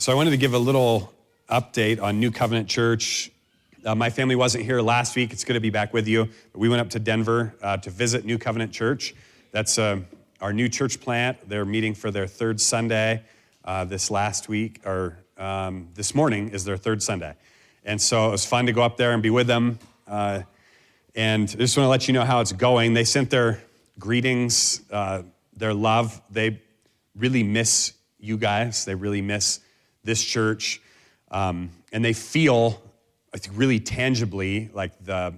So I wanted to give a little update on New Covenant Church. Uh, my family wasn't here last week. It's good to be back with you. But we went up to Denver uh, to visit New Covenant Church. That's uh, our new church plant. They're meeting for their third Sunday uh, this last week, or um, this morning is their third Sunday. And so it was fun to go up there and be with them. Uh, and I just want to let you know how it's going. They sent their greetings, uh, their love. They really miss you guys. They really miss this church. Um, and they feel, I think, really tangibly like the,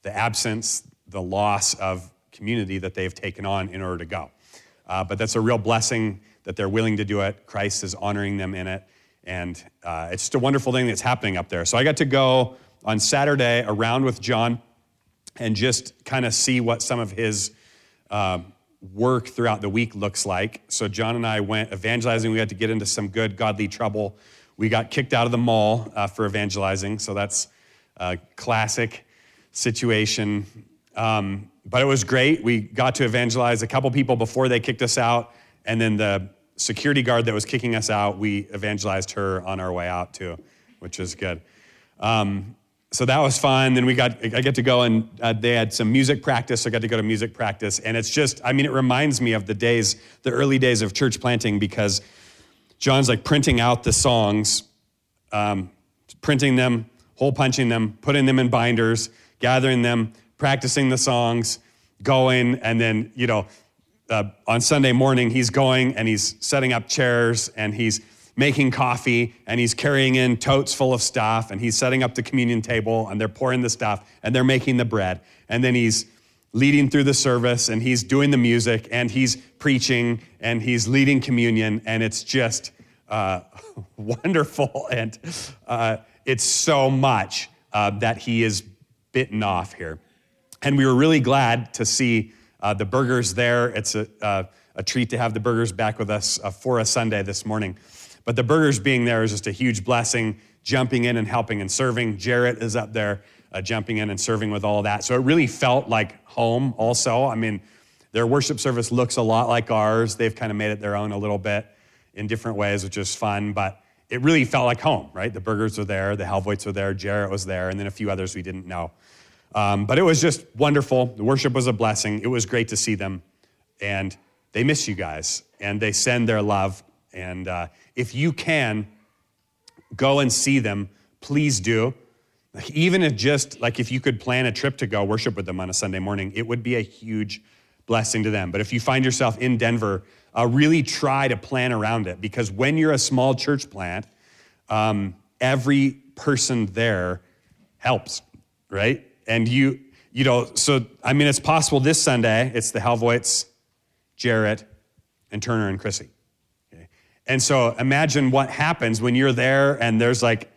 the absence, the loss of community that they've taken on in order to go. Uh, but that's a real blessing that they're willing to do it. Christ is honoring them in it. And uh, it's just a wonderful thing that's happening up there. So I got to go on Saturday around with John and just kind of see what some of his uh, work throughout the week looks like. So John and I went evangelizing. We had to get into some good godly trouble. We got kicked out of the mall uh, for evangelizing, so that's a classic situation. Um, but it was great. We got to evangelize a couple people before they kicked us out, and then the security guard that was kicking us out, we evangelized her on our way out too, which was good. Um, so that was fun. Then we got, I get to go and uh, they had some music practice. So I got to go to music practice. And it's just, I mean, it reminds me of the days, the early days of church planting because John's like printing out the songs, um, printing them, hole punching them, putting them in binders, gathering them, practicing the songs, going. And then, you know, uh, on Sunday morning, he's going and he's setting up chairs and he's making coffee and he's carrying in totes full of stuff and he's setting up the communion table and they're pouring the stuff and they're making the bread. And then he's leading through the service and he's doing the music and he's preaching and he's leading communion and it's just uh, wonderful and uh, it's so much uh, that he is bitten off here. And we were really glad to see uh, the burgers there. It's a, uh, a treat to have the burgers back with us uh, for a Sunday this morning. But the burgers being there is just a huge blessing, jumping in and helping and serving. Jarrett is up there uh, jumping in and serving with all that. So it really felt like home also. I mean, their worship service looks a lot like ours. They've kind of made it their own a little bit in different ways, which is fun, but it really felt like home, right? The burgers were there, the Halvoits were there, Jarrett was there, and then a few others we didn't know. Um, but it was just wonderful. The worship was a blessing. It was great to see them. And they miss you guys, and they send their love. And uh, if you can go and see them, please do. Even if just like if you could plan a trip to go worship with them on a Sunday morning, it would be a huge blessing to them. But if you find yourself in Denver, uh, really try to plan around it because when you're a small church plant, um, every person there helps, right? And you, you know, so I mean, it's possible this Sunday it's the Halvoits, Jarrett, and Turner and Chrissy. And so imagine what happens when you're there and there's like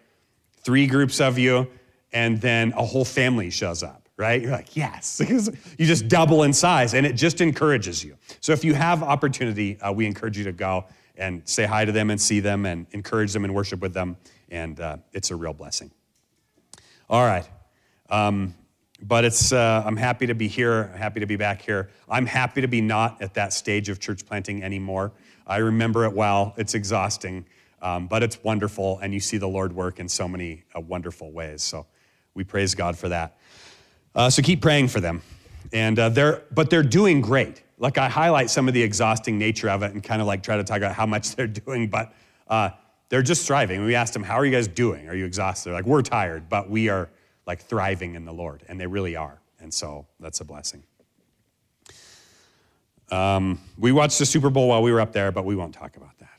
three groups of you and then a whole family shows up, right? You're like, yes. you just double in size and it just encourages you. So if you have opportunity, uh, we encourage you to go and say hi to them and see them and encourage them and worship with them. And uh, it's a real blessing. All right. Um, but it's, uh, I'm happy to be here, happy to be back here. I'm happy to be not at that stage of church planting anymore. I remember it well. It's exhausting, um, but it's wonderful, and you see the Lord work in so many uh, wonderful ways. So we praise God for that. Uh, so keep praying for them, and uh, they're but they're doing great. Like I highlight some of the exhausting nature of it, and kind of like try to talk about how much they're doing, but uh, they're just thriving. We asked them, "How are you guys doing? Are you exhausted?" They're like, "We're tired, but we are like thriving in the Lord," and they really are, and so that's a blessing. Um, we watched the Super Bowl while we were up there, but we won't talk about that.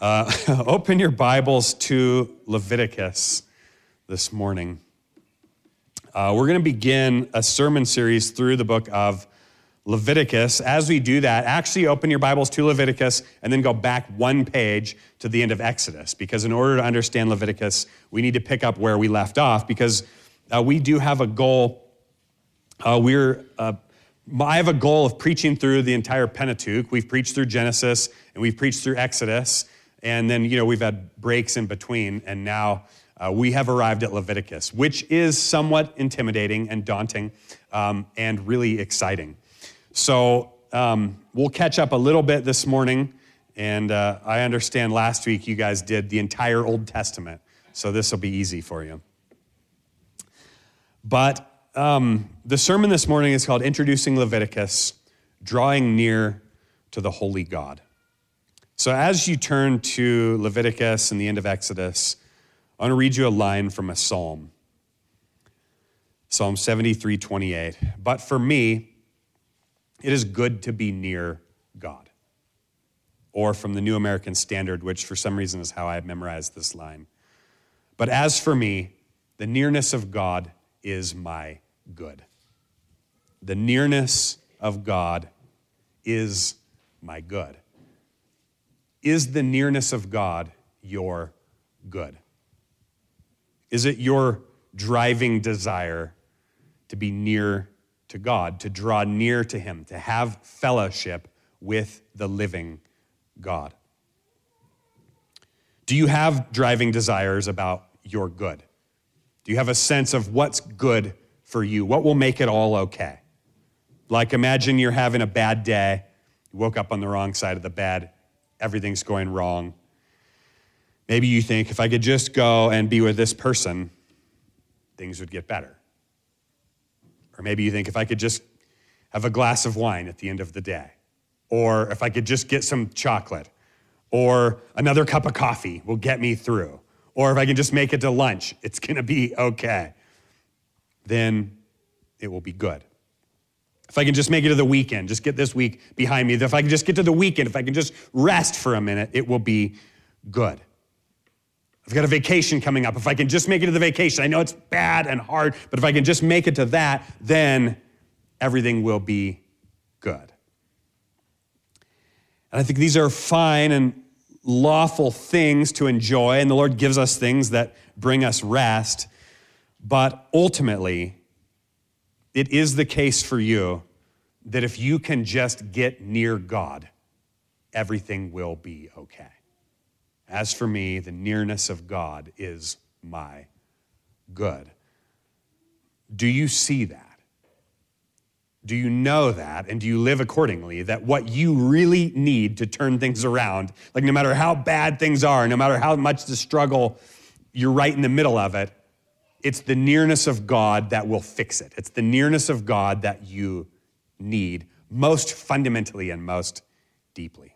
Uh, open your Bibles to Leviticus this morning. Uh, we're going to begin a sermon series through the book of Leviticus. As we do that, actually open your Bibles to Leviticus and then go back one page to the end of Exodus, because in order to understand Leviticus, we need to pick up where we left off, because uh, we do have a goal. Uh, we're uh, I have a goal of preaching through the entire Pentateuch. We've preached through Genesis and we've preached through Exodus, and then you know we've had breaks in between, and now uh, we have arrived at Leviticus, which is somewhat intimidating and daunting, um, and really exciting. So um, we'll catch up a little bit this morning, And uh, I understand last week you guys did the entire Old Testament, so this will be easy for you. But um, the sermon this morning is called Introducing Leviticus Drawing Near to the Holy God. So as you turn to Leviticus and the end of Exodus, I want to read you a line from a psalm. Psalm 73 28. But for me, it is good to be near God. Or from the New American Standard, which for some reason is how I memorized this line. But as for me, the nearness of God is my good. The nearness of God is my good. Is the nearness of God your good? Is it your driving desire to be near to God, to draw near to Him, to have fellowship with the living God? Do you have driving desires about your good? Do you have a sense of what's good for you? What will make it all okay? Like, imagine you're having a bad day, you woke up on the wrong side of the bed, everything's going wrong. Maybe you think, if I could just go and be with this person, things would get better. Or maybe you think if I could just have a glass of wine at the end of the day, or if I could just get some chocolate, or another cup of coffee will get me through, or if I can just make it to lunch, it's gonna be okay, then it will be good. If I can just make it to the weekend, just get this week behind me, if I can just get to the weekend, if I can just rest for a minute, it will be good. I've got a vacation coming up. If I can just make it to the vacation, I know it's bad and hard, but if I can just make it to that, then everything will be good. And I think these are fine and lawful things to enjoy, and the Lord gives us things that bring us rest. But ultimately, it is the case for you that if you can just get near God, everything will be okay. As for me, the nearness of God is my good. Do you see that? Do you know that? And do you live accordingly? That what you really need to turn things around, like no matter how bad things are, no matter how much the struggle, you're right in the middle of it, it's the nearness of God that will fix it. It's the nearness of God that you need most fundamentally and most deeply.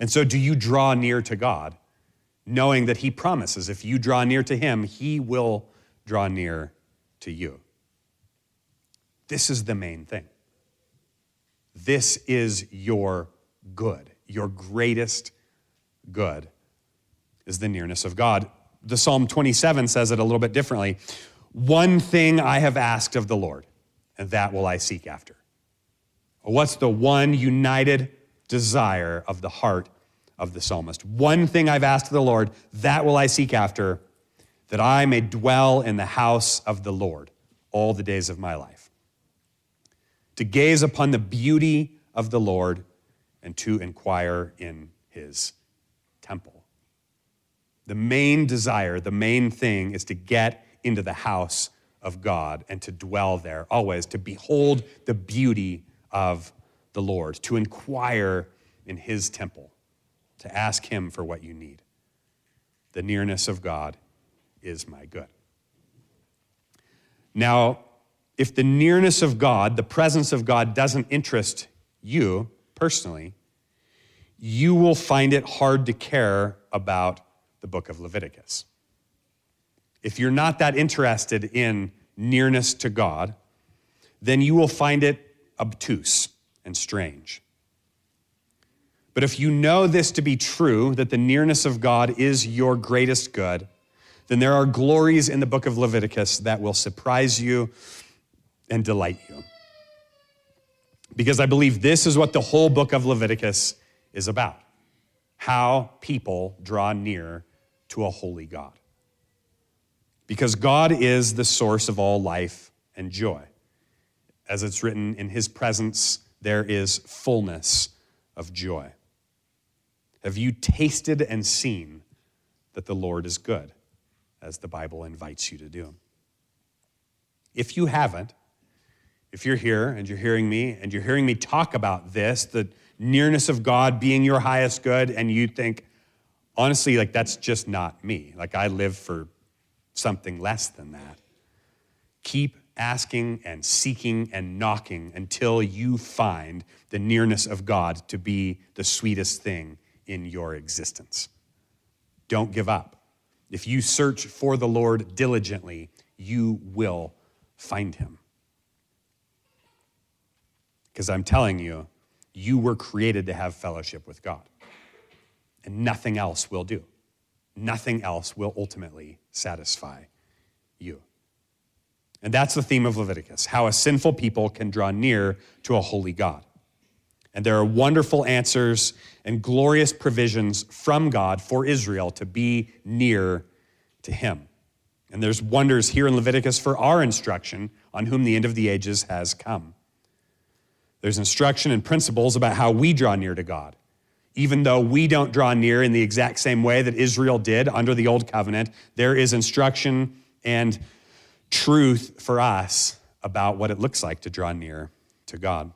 And so, do you draw near to God, knowing that He promises if you draw near to Him, He will draw near to you? This is the main thing. This is your good. Your greatest good is the nearness of God. The Psalm 27 says it a little bit differently. One thing I have asked of the Lord, and that will I seek after. What's the one united desire of the heart of the psalmist. One thing I've asked of the Lord, that will I seek after, that I may dwell in the house of the Lord all the days of my life. To gaze upon the beauty of the Lord and to inquire in his. The main desire, the main thing is to get into the house of God and to dwell there always, to behold the beauty of the Lord, to inquire in his temple, to ask him for what you need. The nearness of God is my good. Now, if the nearness of God, the presence of God, doesn't interest you personally, you will find it hard to care about the book of Leviticus. If you're not that interested in nearness to God, then you will find it obtuse and strange. But if you know this to be true, that the nearness of God is your greatest good, then there are glories in the book of Leviticus that will surprise you and delight you. Because I believe this is what the whole book of Leviticus is about how people draw near to a holy God. Because God is the source of all life and joy. As it's written, in his presence, there is fullness of joy. Have you tasted and seen that the Lord is good, as the Bible invites you to do? If you haven't, if you're here and you're hearing me and you're hearing me talk about this, the nearness of God being your highest good, and you think, honestly, like that's just not me. Like I live for something less than that. Keep asking and seeking and knocking until you find the nearness of God to be the sweetest thing in your existence. Don't give up. If you search for the Lord diligently, you will find him. Because I'm telling you, you were created to have fellowship with God, and nothing else will do. Nothing else will ultimately satisfy you. And that's the theme of Leviticus how a sinful people can draw near to a holy God. And there are wonderful answers and glorious provisions from God for Israel to be near to Him. And there's wonders here in Leviticus for our instruction on whom the end of the ages has come. There's instruction and principles about how we draw near to God. Even though we don't draw near in the exact same way that Israel did under the old covenant, there is instruction and truth for us about what it looks like to draw near to God.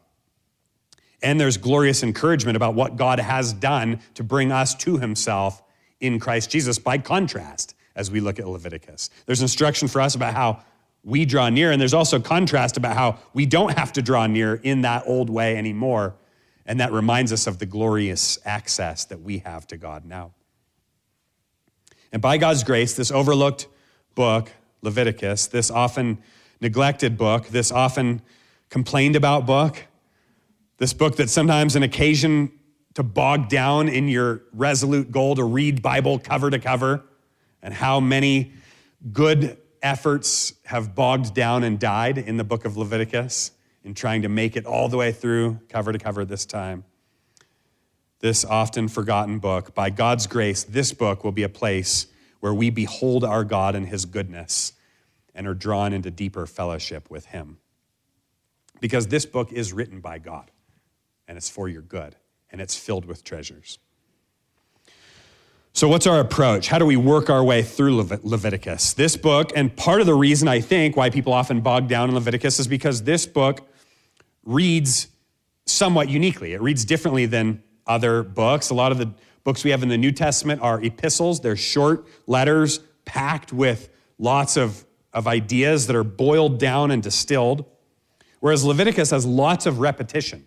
And there's glorious encouragement about what God has done to bring us to himself in Christ Jesus by contrast as we look at Leviticus. There's instruction for us about how we draw near, and there's also contrast about how we don't have to draw near in that old way anymore. And that reminds us of the glorious access that we have to God now. And by God's grace, this overlooked book, Leviticus, this often neglected book, this often complained about book, this book that's sometimes an occasion to bog down in your resolute goal to read Bible cover to cover, and how many good efforts have bogged down and died in the book of Leviticus in trying to make it all the way through cover to cover this time. This often forgotten book, by God's grace, this book will be a place where we behold our God and his goodness and are drawn into deeper fellowship with him. Because this book is written by God and it's for your good, and it's filled with treasures. So, what's our approach? How do we work our way through Leviticus? This book, and part of the reason I think why people often bog down in Leviticus is because this book reads somewhat uniquely. It reads differently than other books. A lot of the books we have in the New Testament are epistles, they're short letters packed with lots of, of ideas that are boiled down and distilled. Whereas Leviticus has lots of repetition.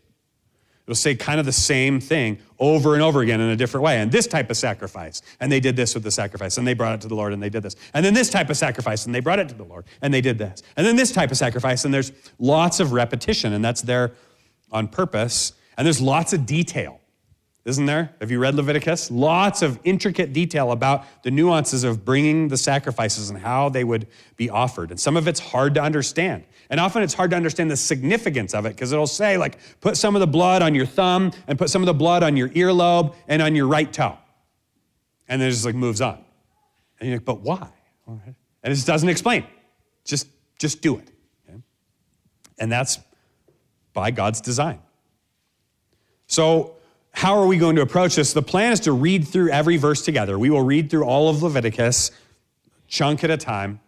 It'll say kind of the same thing over and over again in a different way. And this type of sacrifice, and they did this with the sacrifice, and they brought it to the Lord, and they did this. And then this type of sacrifice, and they brought it to the Lord, and they did this. And then this type of sacrifice, and there's lots of repetition, and that's there on purpose. And there's lots of detail, isn't there? Have you read Leviticus? Lots of intricate detail about the nuances of bringing the sacrifices and how they would be offered. And some of it's hard to understand. And often it's hard to understand the significance of it because it'll say, like, put some of the blood on your thumb and put some of the blood on your earlobe and on your right toe. And then it just like moves on. And you're like, but why? And it just doesn't explain. Just, just do it. Okay? And that's by God's design. So, how are we going to approach this? The plan is to read through every verse together. We will read through all of Leviticus, chunk at a time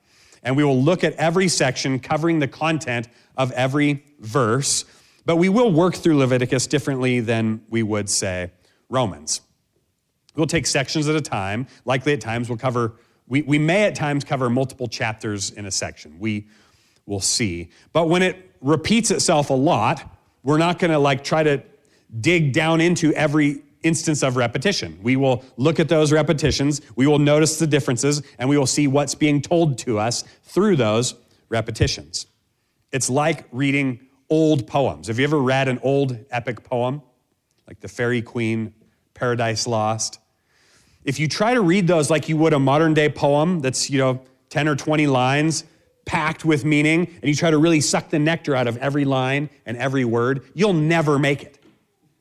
and we will look at every section covering the content of every verse. But we will work through Leviticus differently than we would, say, Romans. We'll take sections at a time. Likely at times we'll cover, we, we may at times cover multiple chapters in a section. We will see. But when it repeats itself a lot, we're not going to like try to dig down into every instance of repetition. We will look at those repetitions, we will notice the differences, and we will see what's being told to us through those repetitions. It's like reading old poems. Have you ever read an old epic poem, like The Faerie Queene, Paradise Lost? If you try to read those like you would a modern day poem that's, you know, 10 or 20 lines, packed with meaning, and you try to really suck the nectar out of every line and every word, you'll never make it.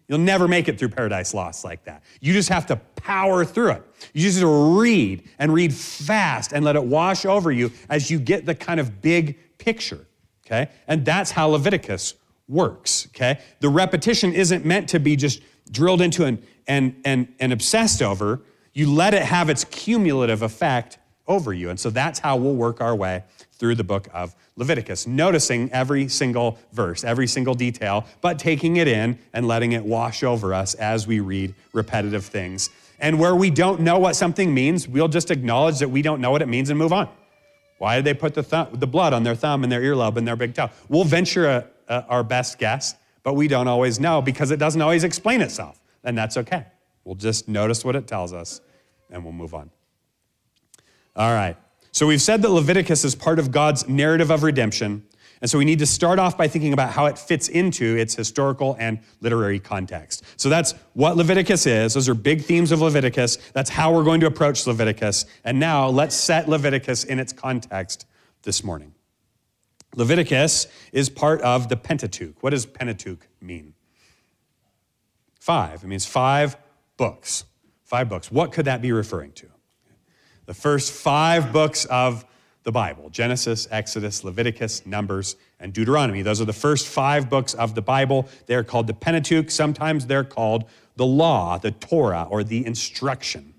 You'll never make it through Paradise Lost like that. You just have to power through it. You just have to read and read fast and let it wash over you as you get the kind of big picture, okay? And that's how Leviticus works, okay? The repetition isn't meant to be just drilled into and, and, and, and obsessed over. You let it have its cumulative effect over you. And so that's how we'll work our way through the book of Leviticus, noticing every single verse, every single detail, but taking it in and letting it wash over us as we read repetitive things. And where we don't know what something means, we'll just acknowledge that we don't know what it means and move on. Why did they put the, thumb, the blood on their thumb and their earlobe and their big toe? We'll venture a, a, our best guess, but we don't always know because it doesn't always explain itself. And that's okay. We'll just notice what it tells us and we'll move on. All right. So we've said that Leviticus is part of God's narrative of redemption. And so we need to start off by thinking about how it fits into its historical and literary context. So that's what Leviticus is. Those are big themes of Leviticus. That's how we're going to approach Leviticus. And now let's set Leviticus in its context this morning. Leviticus is part of the Pentateuch. What does Pentateuch mean? Five. It means five books. Five books. What could that be referring to? The first five books of the Bible Genesis, Exodus, Leviticus, Numbers, and Deuteronomy. Those are the first five books of the Bible. They're called the Pentateuch. Sometimes they're called the law, the Torah, or the instruction.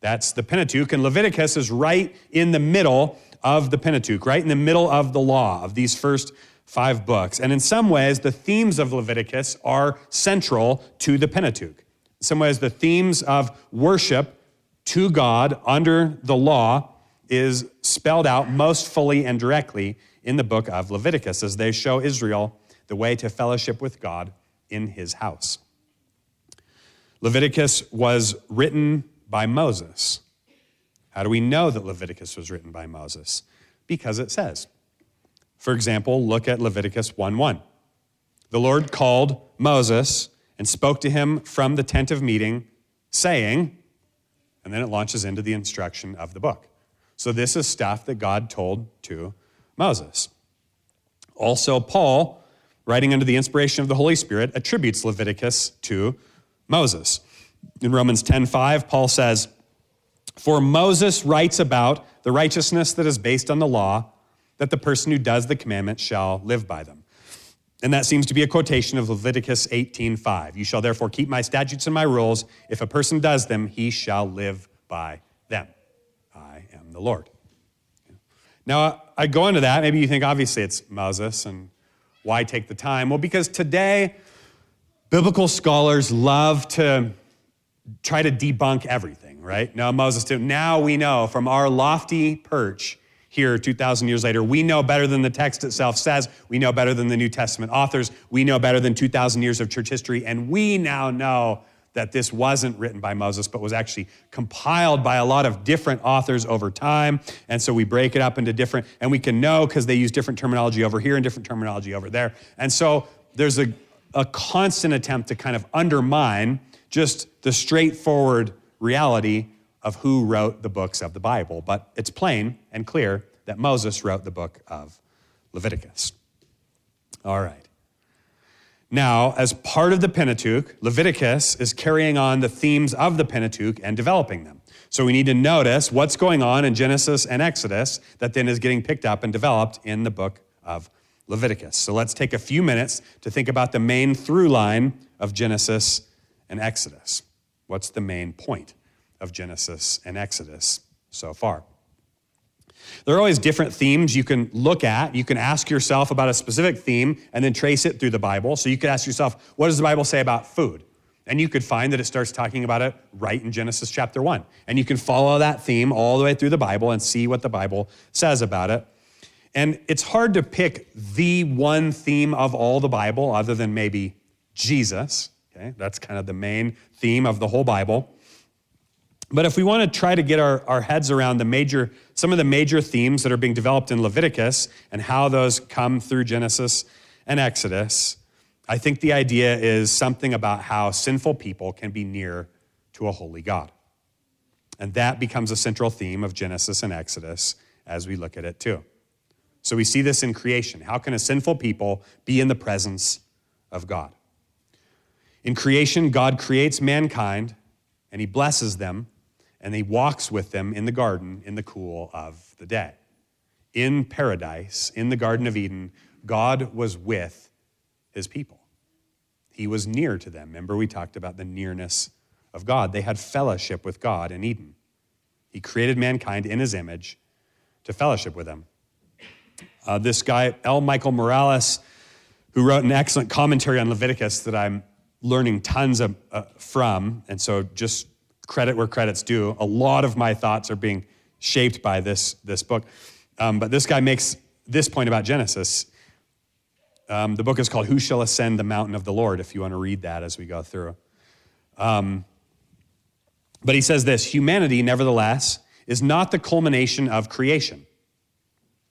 That's the Pentateuch. And Leviticus is right in the middle of the Pentateuch, right in the middle of the law of these first five books. And in some ways, the themes of Leviticus are central to the Pentateuch. In some ways, the themes of worship to God under the law is spelled out most fully and directly in the book of Leviticus as they show Israel the way to fellowship with God in his house. Leviticus was written by Moses. How do we know that Leviticus was written by Moses? Because it says. For example, look at Leviticus 1 1. The Lord called Moses and spoke to him from the tent of meeting, saying, and then it launches into the instruction of the book. So this is stuff that God told to Moses. Also, Paul, writing under the inspiration of the Holy Spirit, attributes Leviticus to Moses. In Romans 10:5, Paul says, "For Moses writes about the righteousness that is based on the law, that the person who does the commandments shall live by them." And that seems to be a quotation of Leviticus 18:5. You shall therefore keep my statutes and my rules. If a person does them, he shall live by them I am the Lord. Now, I go into that. Maybe you think, obviously, it's Moses, and why take the time? Well, because today, biblical scholars love to try to debunk everything, right? Now, Moses didn't. Now we know from our lofty perch here 2,000 years later, we know better than the text itself says. We know better than the New Testament authors. We know better than 2,000 years of church history. And we now know that this wasn't written by Moses, but was actually compiled by a lot of different authors over time. And so we break it up into different, and we can know because they use different terminology over here and different terminology over there. And so there's a, a constant attempt to kind of undermine just the straightforward reality of who wrote the books of the Bible. But it's plain and clear that Moses wrote the book of Leviticus. All right. Now, as part of the Pentateuch, Leviticus is carrying on the themes of the Pentateuch and developing them. So we need to notice what's going on in Genesis and Exodus that then is getting picked up and developed in the book of Leviticus. So let's take a few minutes to think about the main through line of Genesis and Exodus. What's the main point of Genesis and Exodus so far? There are always different themes you can look at. You can ask yourself about a specific theme and then trace it through the Bible. So you could ask yourself, what does the Bible say about food? And you could find that it starts talking about it right in Genesis chapter 1. And you can follow that theme all the way through the Bible and see what the Bible says about it. And it's hard to pick the one theme of all the Bible other than maybe Jesus. Okay? That's kind of the main theme of the whole Bible. But if we want to try to get our, our heads around the major, some of the major themes that are being developed in Leviticus and how those come through Genesis and Exodus, I think the idea is something about how sinful people can be near to a holy God. And that becomes a central theme of Genesis and Exodus as we look at it too. So we see this in creation. How can a sinful people be in the presence of God? In creation, God creates mankind and he blesses them and he walks with them in the garden in the cool of the day. In paradise, in the Garden of Eden, God was with his people. He was near to them. Remember, we talked about the nearness of God. They had fellowship with God in Eden. He created mankind in his image to fellowship with him. Uh, this guy, L. Michael Morales, who wrote an excellent commentary on Leviticus that I'm learning tons of, uh, from, and so just credit where credit's due. A lot of my thoughts are being shaped by this, this book. Um, but this guy makes this point about Genesis. Um, the book is called Who Shall Ascend the Mountain of the Lord, if you want to read that as we go through. Um, but he says this humanity, nevertheless, is not the culmination of creation.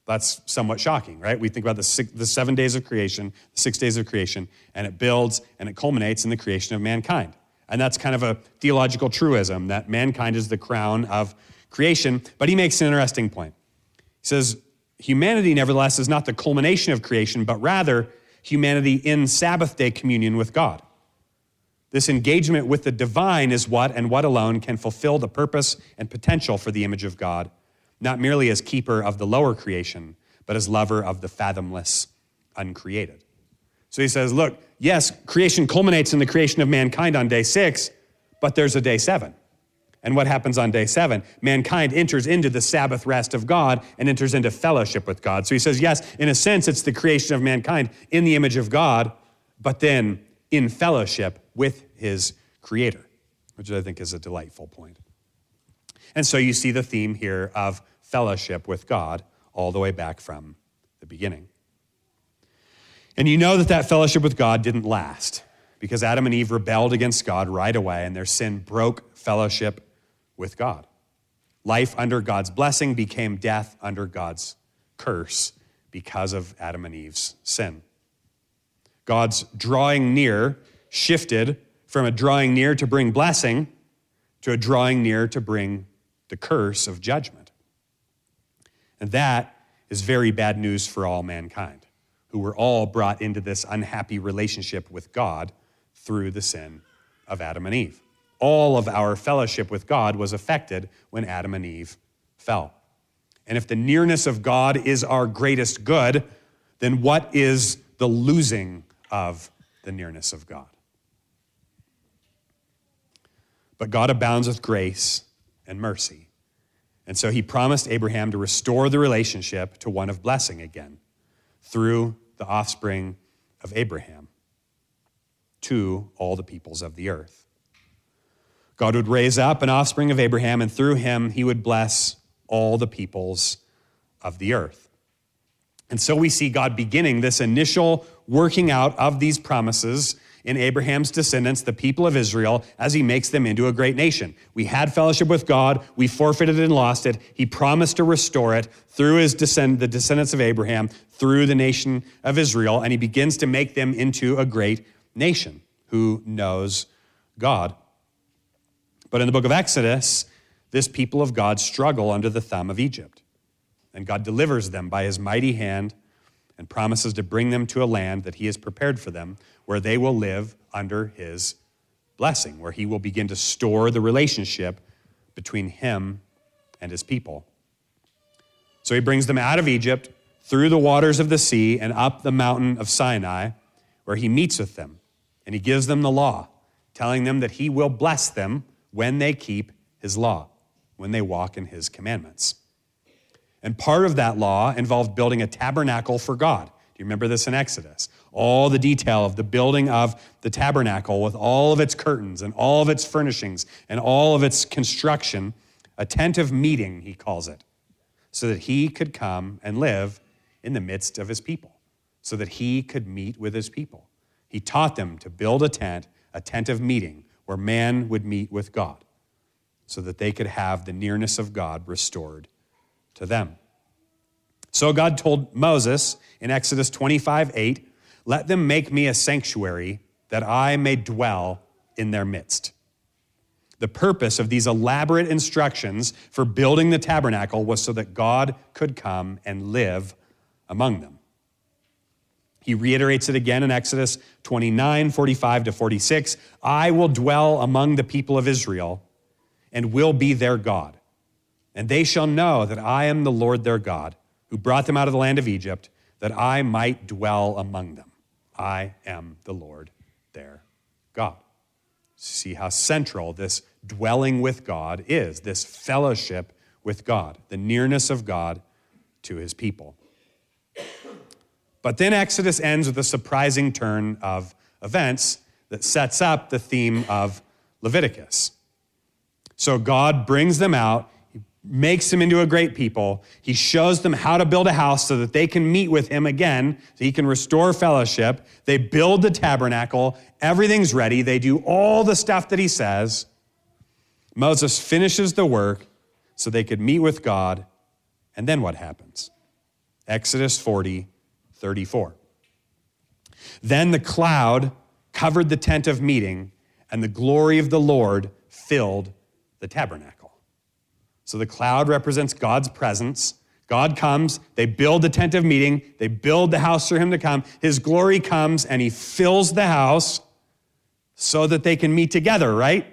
That's somewhat shocking, right? We think about the, six, the seven days of creation, six days of creation, and it builds and it culminates in the creation of mankind. And that's kind of a theological truism that mankind is the crown of creation. But he makes an interesting point. He says, Humanity, nevertheless, is not the culmination of creation, but rather humanity in Sabbath day communion with God. This engagement with the divine is what and what alone can fulfill the purpose and potential for the image of God, not merely as keeper of the lower creation, but as lover of the fathomless, uncreated. So he says, look, yes, creation culminates in the creation of mankind on day six, but there's a day seven. And what happens on day seven? Mankind enters into the Sabbath rest of God and enters into fellowship with God. So he says, yes, in a sense, it's the creation of mankind in the image of God, but then in fellowship with his creator, which I think is a delightful point. And so you see the theme here of fellowship with God all the way back from the beginning. And you know that that fellowship with God didn't last because Adam and Eve rebelled against God right away and their sin broke fellowship with God. Life under God's blessing became death under God's curse because of Adam and Eve's sin. God's drawing near shifted from a drawing near to bring blessing to a drawing near to bring the curse of judgment. And that is very bad news for all mankind, who were all brought into this unhappy relationship with God through the sin of Adam and Eve all of our fellowship with God was affected when Adam and Eve fell. And if the nearness of God is our greatest good, then what is the losing of the nearness of God? But God abounds with grace and mercy. And so he promised Abraham to restore the relationship to one of blessing again through the offspring of Abraham to all the peoples of the earth. God would raise up an offspring of Abraham, and through him he would bless all the peoples of the earth. And so we see God beginning this initial working out of these promises in Abraham's descendants, the people of Israel, as he makes them into a great nation. We had fellowship with God, we forfeited and lost it. He promised to restore it through his descend- the descendants of Abraham, through the nation of Israel, and he begins to make them into a great nation who knows God. But in the book of Exodus, this people of God struggle under the thumb of Egypt. And God delivers them by his mighty hand and promises to bring them to a land that he has prepared for them, where they will live under his blessing, where he will begin to store the relationship between him and his people. So he brings them out of Egypt, through the waters of the sea, and up the mountain of Sinai, where he meets with them. And he gives them the law, telling them that he will bless them when they keep his law, when they walk in his commandments. And part of that law involved building a tabernacle for God. Do you remember this in Exodus? All the detail of the building of the tabernacle with all of its curtains and all of its furnishings and all of its construction, a tent of meeting, he calls it, so that he could come and live in the midst of his people, so that he could meet with his people. He taught them to build a tent, a tent of meeting, where man would meet with God so that they could have the nearness of God restored to them. So God told Moses in Exodus 25 8, Let them make me a sanctuary that I may dwell in their midst. The purpose of these elaborate instructions for building the tabernacle was so that God could come and live among them. He reiterates it again in Exodus 29, 45 to 46. I will dwell among the people of Israel and will be their God. And they shall know that I am the Lord their God, who brought them out of the land of Egypt, that I might dwell among them. I am the Lord their God. See how central this dwelling with God is, this fellowship with God, the nearness of God to his people. But then Exodus ends with a surprising turn of events that sets up the theme of Leviticus. So God brings them out, makes them into a great people. He shows them how to build a house so that they can meet with him again, so he can restore fellowship. They build the tabernacle, everything's ready. They do all the stuff that he says. Moses finishes the work so they could meet with God. And then what happens? Exodus 40, 34. Then the cloud covered the tent of meeting, and the glory of the Lord filled the tabernacle. So the cloud represents God's presence. God comes, they build the tent of meeting, they build the house for him to come. His glory comes, and he fills the house so that they can meet together, right?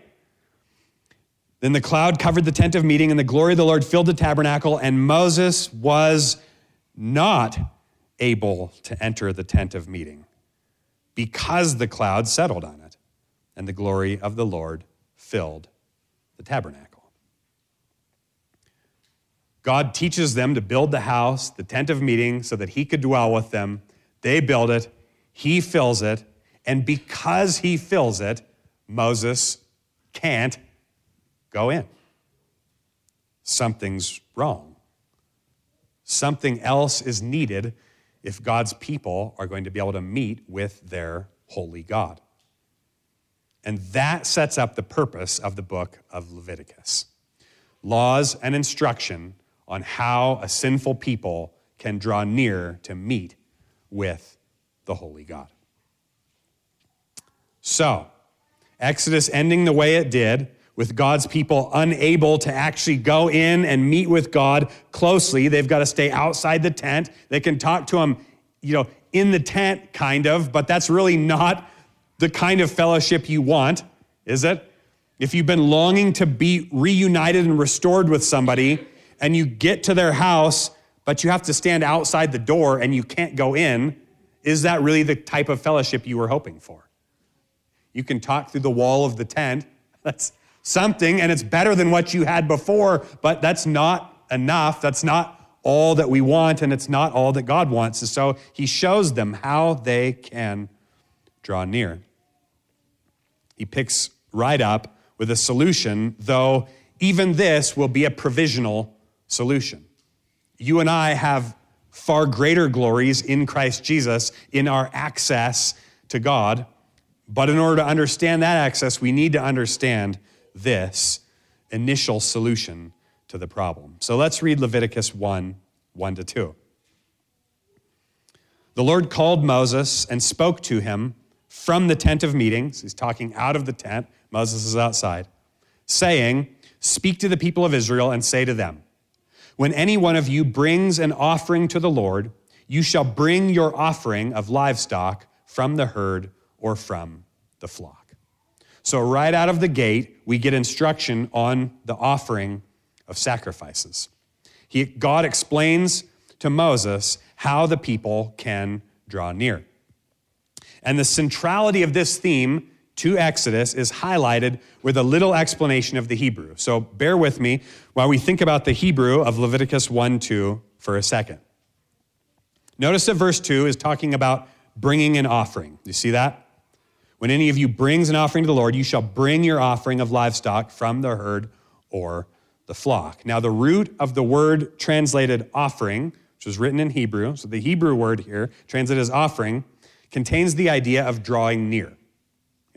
Then the cloud covered the tent of meeting, and the glory of the Lord filled the tabernacle, and Moses was not able to enter the tent of meeting because the cloud settled on it, and the glory of the Lord filled the tabernacle. God teaches them to build the house, the tent of meeting, so that he could dwell with them. They build it, he fills it, and because he fills it, Moses can't go in. Something's wrong. Something else is needed if God's people are going to be able to meet with their holy God. And that sets up the purpose of the book of Leviticus laws and instruction on how a sinful people can draw near to meet with the holy God. So, Exodus ending the way it did, with God's people unable to actually go in and meet with God closely. They've got to stay outside the tent. They can talk to Him, you know, in the tent, kind of, but that's really not the kind of fellowship you want, is it? If you've been longing to be reunited and restored with somebody, and you get to their house, but you have to stand outside the door and you can't go in, is that really the type of fellowship you were hoping for? You can talk through the wall of the tent. That's something and it's better than what you had before, but that's not enough. That's not all that we want and it's not all that God wants. And so he shows them how they can draw near. He picks right up with a solution, though even this will be a provisional solution. You and I have far greater glories in Christ Jesus in our access to God. But in order to understand that access, we need to understand this initial solution to the problem. So let's read Leviticus 1 1 to 2. The Lord called Moses and spoke to him from the tent of meetings. He's talking out of the tent. Moses is outside, saying, Speak to the people of Israel and say to them, When any one of you brings an offering to the Lord, you shall bring your offering of livestock from the herd or from the flock. So, right out of the gate, we get instruction on the offering of sacrifices. He, God explains to Moses how the people can draw near. And the centrality of this theme to Exodus is highlighted with a little explanation of the Hebrew. So bear with me while we think about the Hebrew of Leviticus 1 2 for a second. Notice that verse 2 is talking about bringing an offering. You see that? When any of you brings an offering to the Lord, you shall bring your offering of livestock from the herd or the flock. Now, the root of the word translated offering, which was written in Hebrew, so the Hebrew word here, translated as offering, contains the idea of drawing near.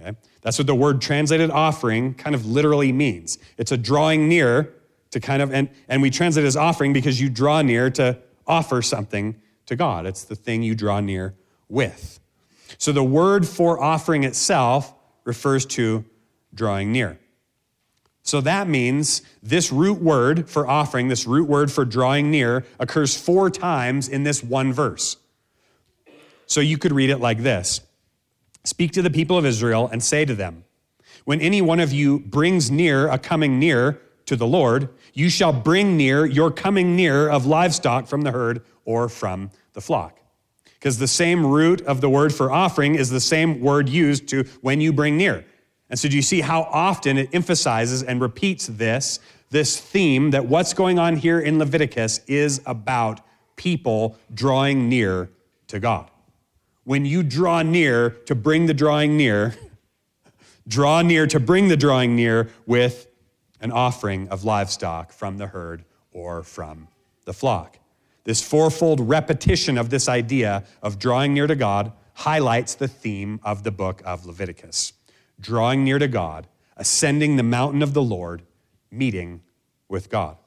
Okay? That's what the word translated offering kind of literally means. It's a drawing near to kind of, and, and we translate as offering because you draw near to offer something to God. It's the thing you draw near with. So the word for offering itself refers to drawing near. So that means this root word for offering, this root word for drawing near, occurs four times in this one verse. So you could read it like this Speak to the people of Israel and say to them, When any one of you brings near a coming near to the Lord, you shall bring near your coming near of livestock from the herd or from the flock because the same root of the word for offering is the same word used to when you bring near. And so do you see how often it emphasizes and repeats this, this theme that what's going on here in Leviticus is about people drawing near to God. When you draw near to bring the drawing near, draw near to bring the drawing near with an offering of livestock from the herd or from the flock. This fourfold repetition of this idea of drawing near to God highlights the theme of the book of Leviticus drawing near to God, ascending the mountain of the Lord, meeting with God.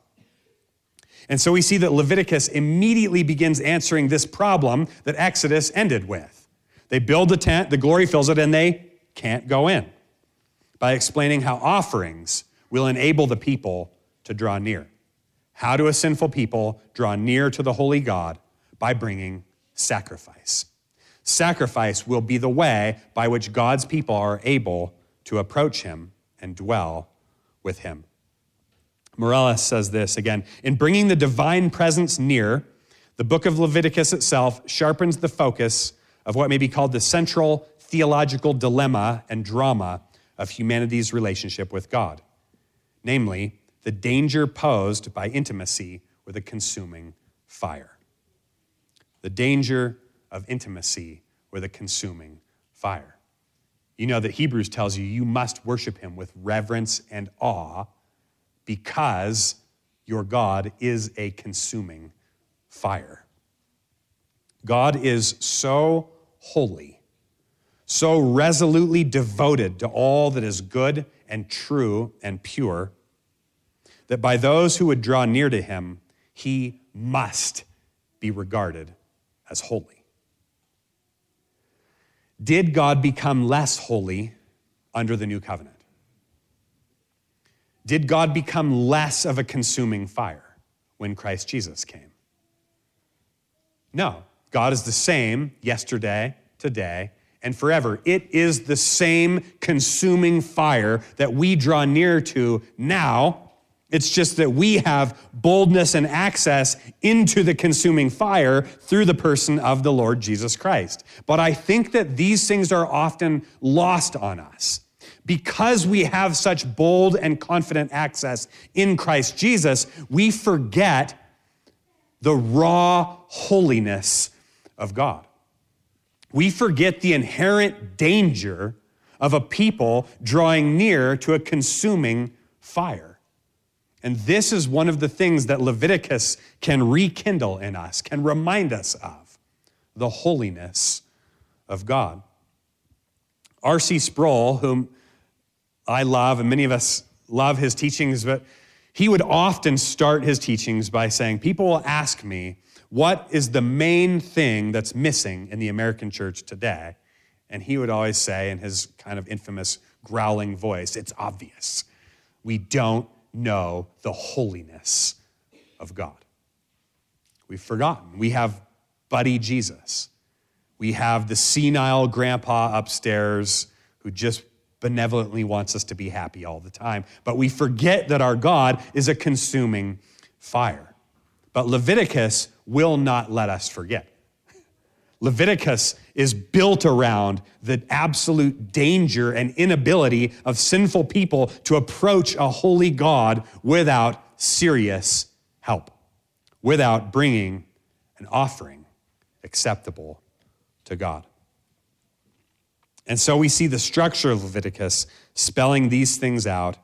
And so we see that Leviticus immediately begins answering this problem that Exodus ended with. They build the tent, the glory fills it, and they can't go in by explaining how offerings will enable the people to draw near. How do a sinful people draw near to the holy God? By bringing sacrifice. Sacrifice will be the way by which God's people are able to approach him and dwell with him. Morales says this again In bringing the divine presence near, the book of Leviticus itself sharpens the focus of what may be called the central theological dilemma and drama of humanity's relationship with God, namely, the danger posed by intimacy with a consuming fire. The danger of intimacy with a consuming fire. You know that Hebrews tells you you must worship him with reverence and awe because your God is a consuming fire. God is so holy, so resolutely devoted to all that is good and true and pure that by those who would draw near to him, he must be regarded as holy. Did God become less holy under the new covenant? Did God become less of a consuming fire when Christ Jesus came? No. God is the same yesterday, today, and forever. It is the same consuming fire that we draw near to now it's just that we have boldness and access into the consuming fire through the person of the Lord Jesus Christ. But I think that these things are often lost on us. Because we have such bold and confident access in Christ Jesus, we forget the raw holiness of God. We forget the inherent danger of a people drawing near to a consuming fire. And this is one of the things that Leviticus can rekindle in us, can remind us of the holiness of God. R.C. Sproul, whom I love, and many of us love his teachings, but he would often start his teachings by saying, People will ask me, what is the main thing that's missing in the American church today? And he would always say, in his kind of infamous growling voice, It's obvious. We don't know the holiness of God. We've forgotten. We have Buddy Jesus. We have the senile grandpa upstairs who just benevolently wants us to be happy all the time. But we forget that our God is a consuming fire. But Leviticus will not let us forget. Leviticus is built around the absolute danger and inability of sinful people to approach a holy God without serious help, without bringing an offering acceptable to God. And so we see the structure of Leviticus spelling these things out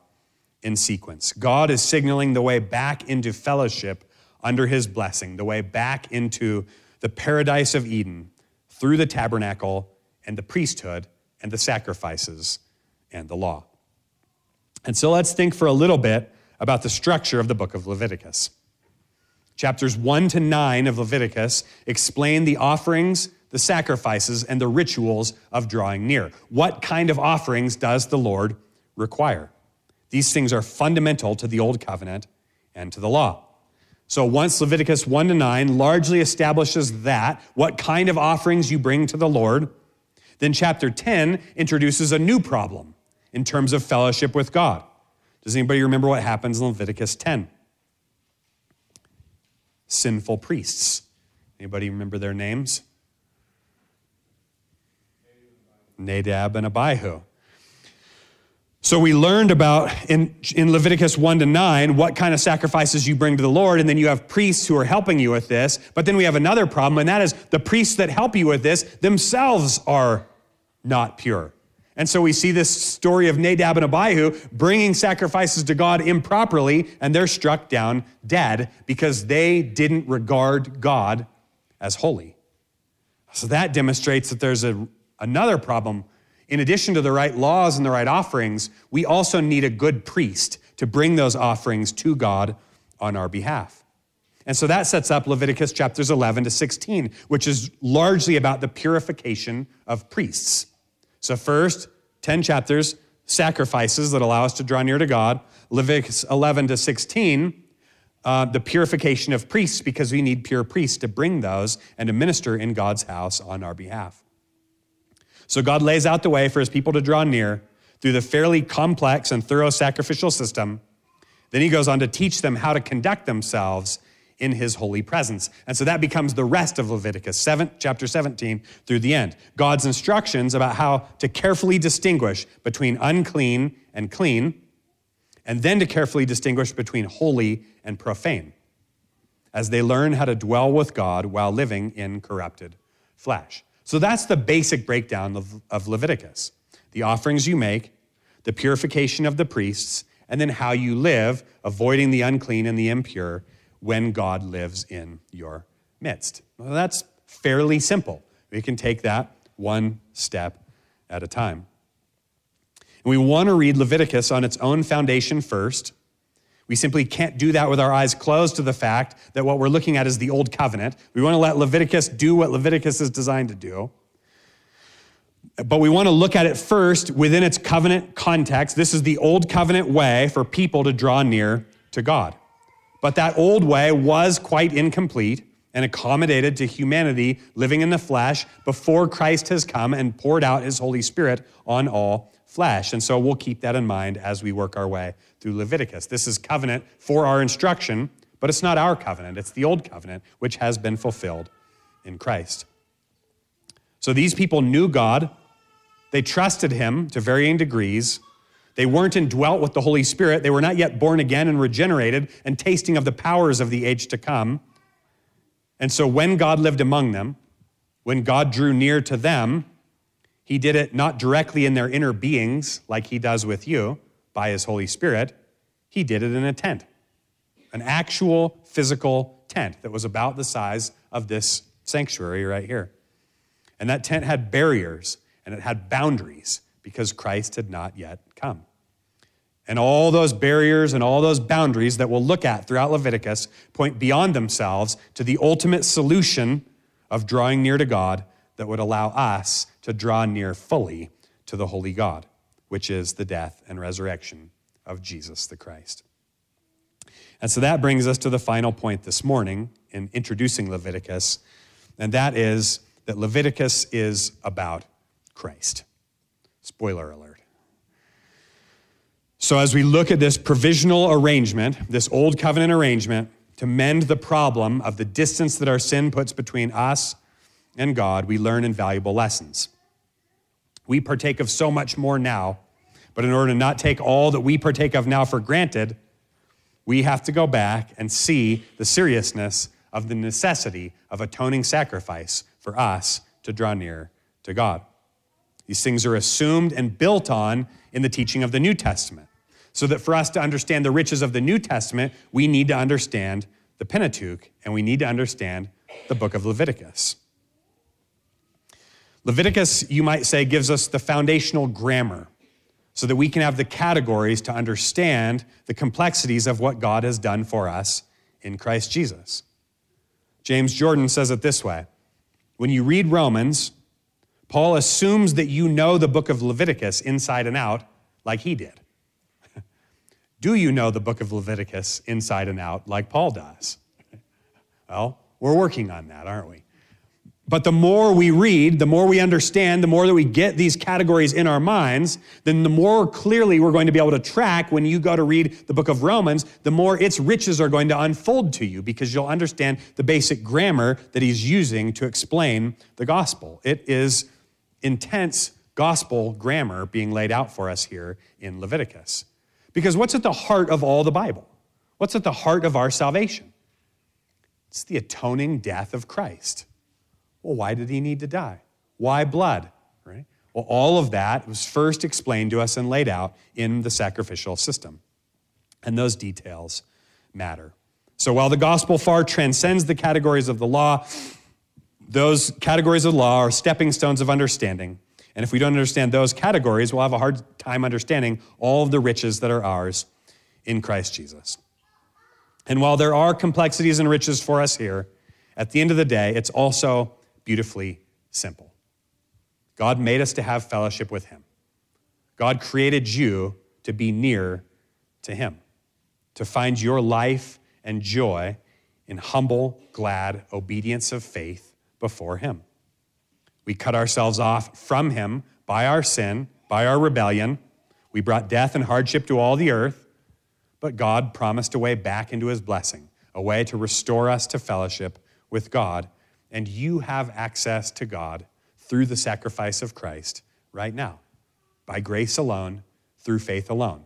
in sequence. God is signaling the way back into fellowship under his blessing, the way back into the paradise of Eden through the tabernacle and the priesthood and the sacrifices and the law. And so let's think for a little bit about the structure of the book of Leviticus. Chapters 1 to 9 of Leviticus explain the offerings, the sacrifices, and the rituals of drawing near. What kind of offerings does the Lord require? These things are fundamental to the Old Covenant and to the law. So once Leviticus 1 to 9 largely establishes that, what kind of offerings you bring to the Lord, then chapter 10 introduces a new problem in terms of fellowship with God. Does anybody remember what happens in Leviticus 10? Sinful priests. Anybody remember their names? Nadab and Abihu. So we learned about in, in Leviticus 1 to 9 what kind of sacrifices you bring to the Lord, and then you have priests who are helping you with this. But then we have another problem, and that is the priests that help you with this themselves are not pure. And so we see this story of Nadab and Abihu bringing sacrifices to God improperly, and they're struck down dead because they didn't regard God as holy. So that demonstrates that there's a, another problem in addition to the right laws and the right offerings, we also need a good priest to bring those offerings to God on our behalf. And so that sets up Leviticus chapters 11 to 16, which is largely about the purification of priests. So, first, 10 chapters, sacrifices that allow us to draw near to God. Leviticus 11 to 16, uh, the purification of priests, because we need pure priests to bring those and to minister in God's house on our behalf. So God lays out the way for his people to draw near through the fairly complex and thorough sacrificial system. Then he goes on to teach them how to conduct themselves in his holy presence. And so that becomes the rest of Leviticus 7, chapter 17 through the end. God's instructions about how to carefully distinguish between unclean and clean, and then to carefully distinguish between holy and profane as they learn how to dwell with God while living in corrupted flesh. So that's the basic breakdown of, of Leviticus the offerings you make, the purification of the priests, and then how you live, avoiding the unclean and the impure when God lives in your midst. Well, that's fairly simple. We can take that one step at a time. And we want to read Leviticus on its own foundation first we simply can't do that with our eyes closed to the fact that what we're looking at is the old covenant. We want to let Leviticus do what Leviticus is designed to do. But we want to look at it first within its covenant context. This is the old covenant way for people to draw near to God. But that old way was quite incomplete and accommodated to humanity living in the flesh before Christ has come and poured out his Holy Spirit on all flesh. And so we'll keep that in mind as we work our way through Leviticus. This is covenant for our instruction, but it's not our covenant, it's the old covenant, which has been fulfilled in Christ. So these people knew God, they trusted Him to varying degrees. They weren't indwelt with the Holy Spirit. They were not yet born again and regenerated and tasting of the powers of the age to come. And so when God lived among them, when God drew near to them, he did it not directly in their inner beings, like he does with you by his Holy Spirit. He did it in a tent, an actual physical tent that was about the size of this sanctuary right here. And that tent had barriers and it had boundaries because Christ had not yet come. And all those barriers and all those boundaries that we'll look at throughout Leviticus point beyond themselves to the ultimate solution of drawing near to God that would allow us to draw near fully to the holy God, which is the death and resurrection of Jesus the Christ. And so that brings us to the final point this morning in introducing Leviticus, and that is that Leviticus is about Christ. Spoiler alert. So, as we look at this provisional arrangement, this old covenant arrangement, to mend the problem of the distance that our sin puts between us and God, we learn invaluable lessons. We partake of so much more now, but in order to not take all that we partake of now for granted, we have to go back and see the seriousness of the necessity of atoning sacrifice for us to draw near to God. These things are assumed and built on in the teaching of the New Testament. So that for us to understand the riches of the New Testament, we need to understand the Pentateuch and we need to understand the book of Leviticus. Leviticus, you might say, gives us the foundational grammar so that we can have the categories to understand the complexities of what God has done for us in Christ Jesus. James Jordan says it this way When you read Romans, Paul assumes that you know the book of Leviticus inside and out like he did. Do you know the book of Leviticus inside and out like Paul does? Well, we're working on that, aren't we? But the more we read, the more we understand, the more that we get these categories in our minds, then the more clearly we're going to be able to track when you go to read the book of Romans, the more its riches are going to unfold to you because you'll understand the basic grammar that he's using to explain the gospel. It is intense gospel grammar being laid out for us here in Leviticus. Because what's at the heart of all the Bible? What's at the heart of our salvation? It's the atoning death of Christ. Well, why did he need to die? Why blood? Right? Well, all of that was first explained to us and laid out in the sacrificial system. And those details matter. So while the gospel far transcends the categories of the law, those categories of law are stepping stones of understanding. And if we don't understand those categories, we'll have a hard time understanding all of the riches that are ours in Christ Jesus. And while there are complexities and riches for us here, at the end of the day, it's also beautifully simple. God made us to have fellowship with Him. God created you to be near to Him, to find your life and joy in humble, glad obedience of faith before Him. We cut ourselves off from Him by our sin, by our rebellion. We brought death and hardship to all the earth, but God promised a way back into His blessing, a way to restore us to fellowship with God. And you have access to God through the sacrifice of Christ right now, by grace alone, through faith alone.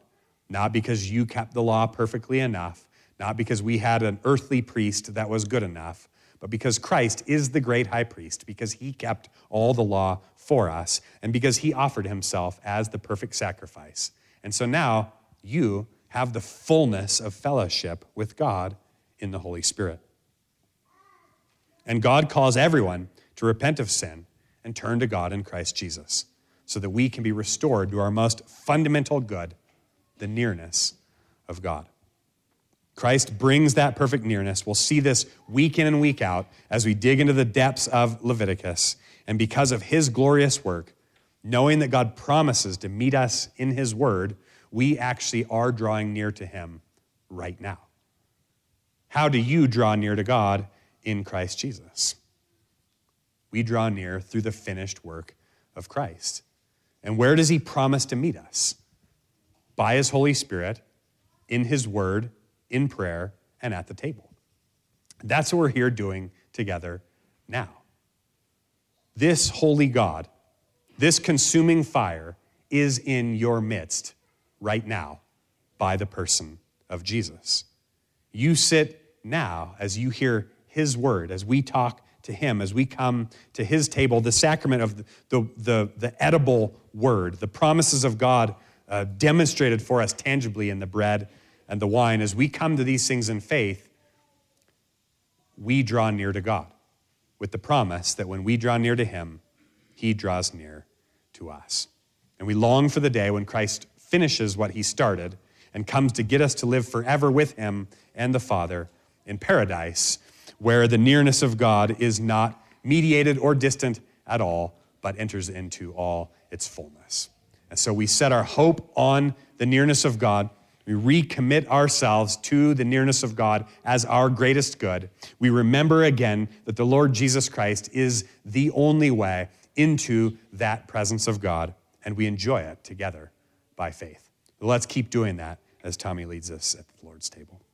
Not because you kept the law perfectly enough, not because we had an earthly priest that was good enough, but because Christ is the great high priest, because he kept all the law for us, and because he offered himself as the perfect sacrifice. And so now you have the fullness of fellowship with God in the Holy Spirit. And God calls everyone to repent of sin and turn to God in Christ Jesus so that we can be restored to our most fundamental good, the nearness of God. Christ brings that perfect nearness. We'll see this week in and week out as we dig into the depths of Leviticus. And because of his glorious work, knowing that God promises to meet us in his word, we actually are drawing near to him right now. How do you draw near to God in Christ Jesus? We draw near through the finished work of Christ. And where does he promise to meet us? By his Holy Spirit, in his word, in prayer, and at the table. That's what we're here doing together now. This holy God, this consuming fire, is in your midst right now by the person of Jesus. You sit now as you hear his word, as we talk to him, as we come to his table, the sacrament of the, the, the, the edible word, the promises of God uh, demonstrated for us tangibly in the bread and the wine, as we come to these things in faith, we draw near to God with the promise that when we draw near to Him, He draws near to us. And we long for the day when Christ finishes what He started and comes to get us to live forever with Him and the Father in paradise, where the nearness of God is not mediated or distant at all, but enters into all its fullness. And so we set our hope on the nearness of God we recommit ourselves to the nearness of God as our greatest good. We remember again that the Lord Jesus Christ is the only way into that presence of God, and we enjoy it together by faith. Let's keep doing that as Tommy leads us at the Lord's table.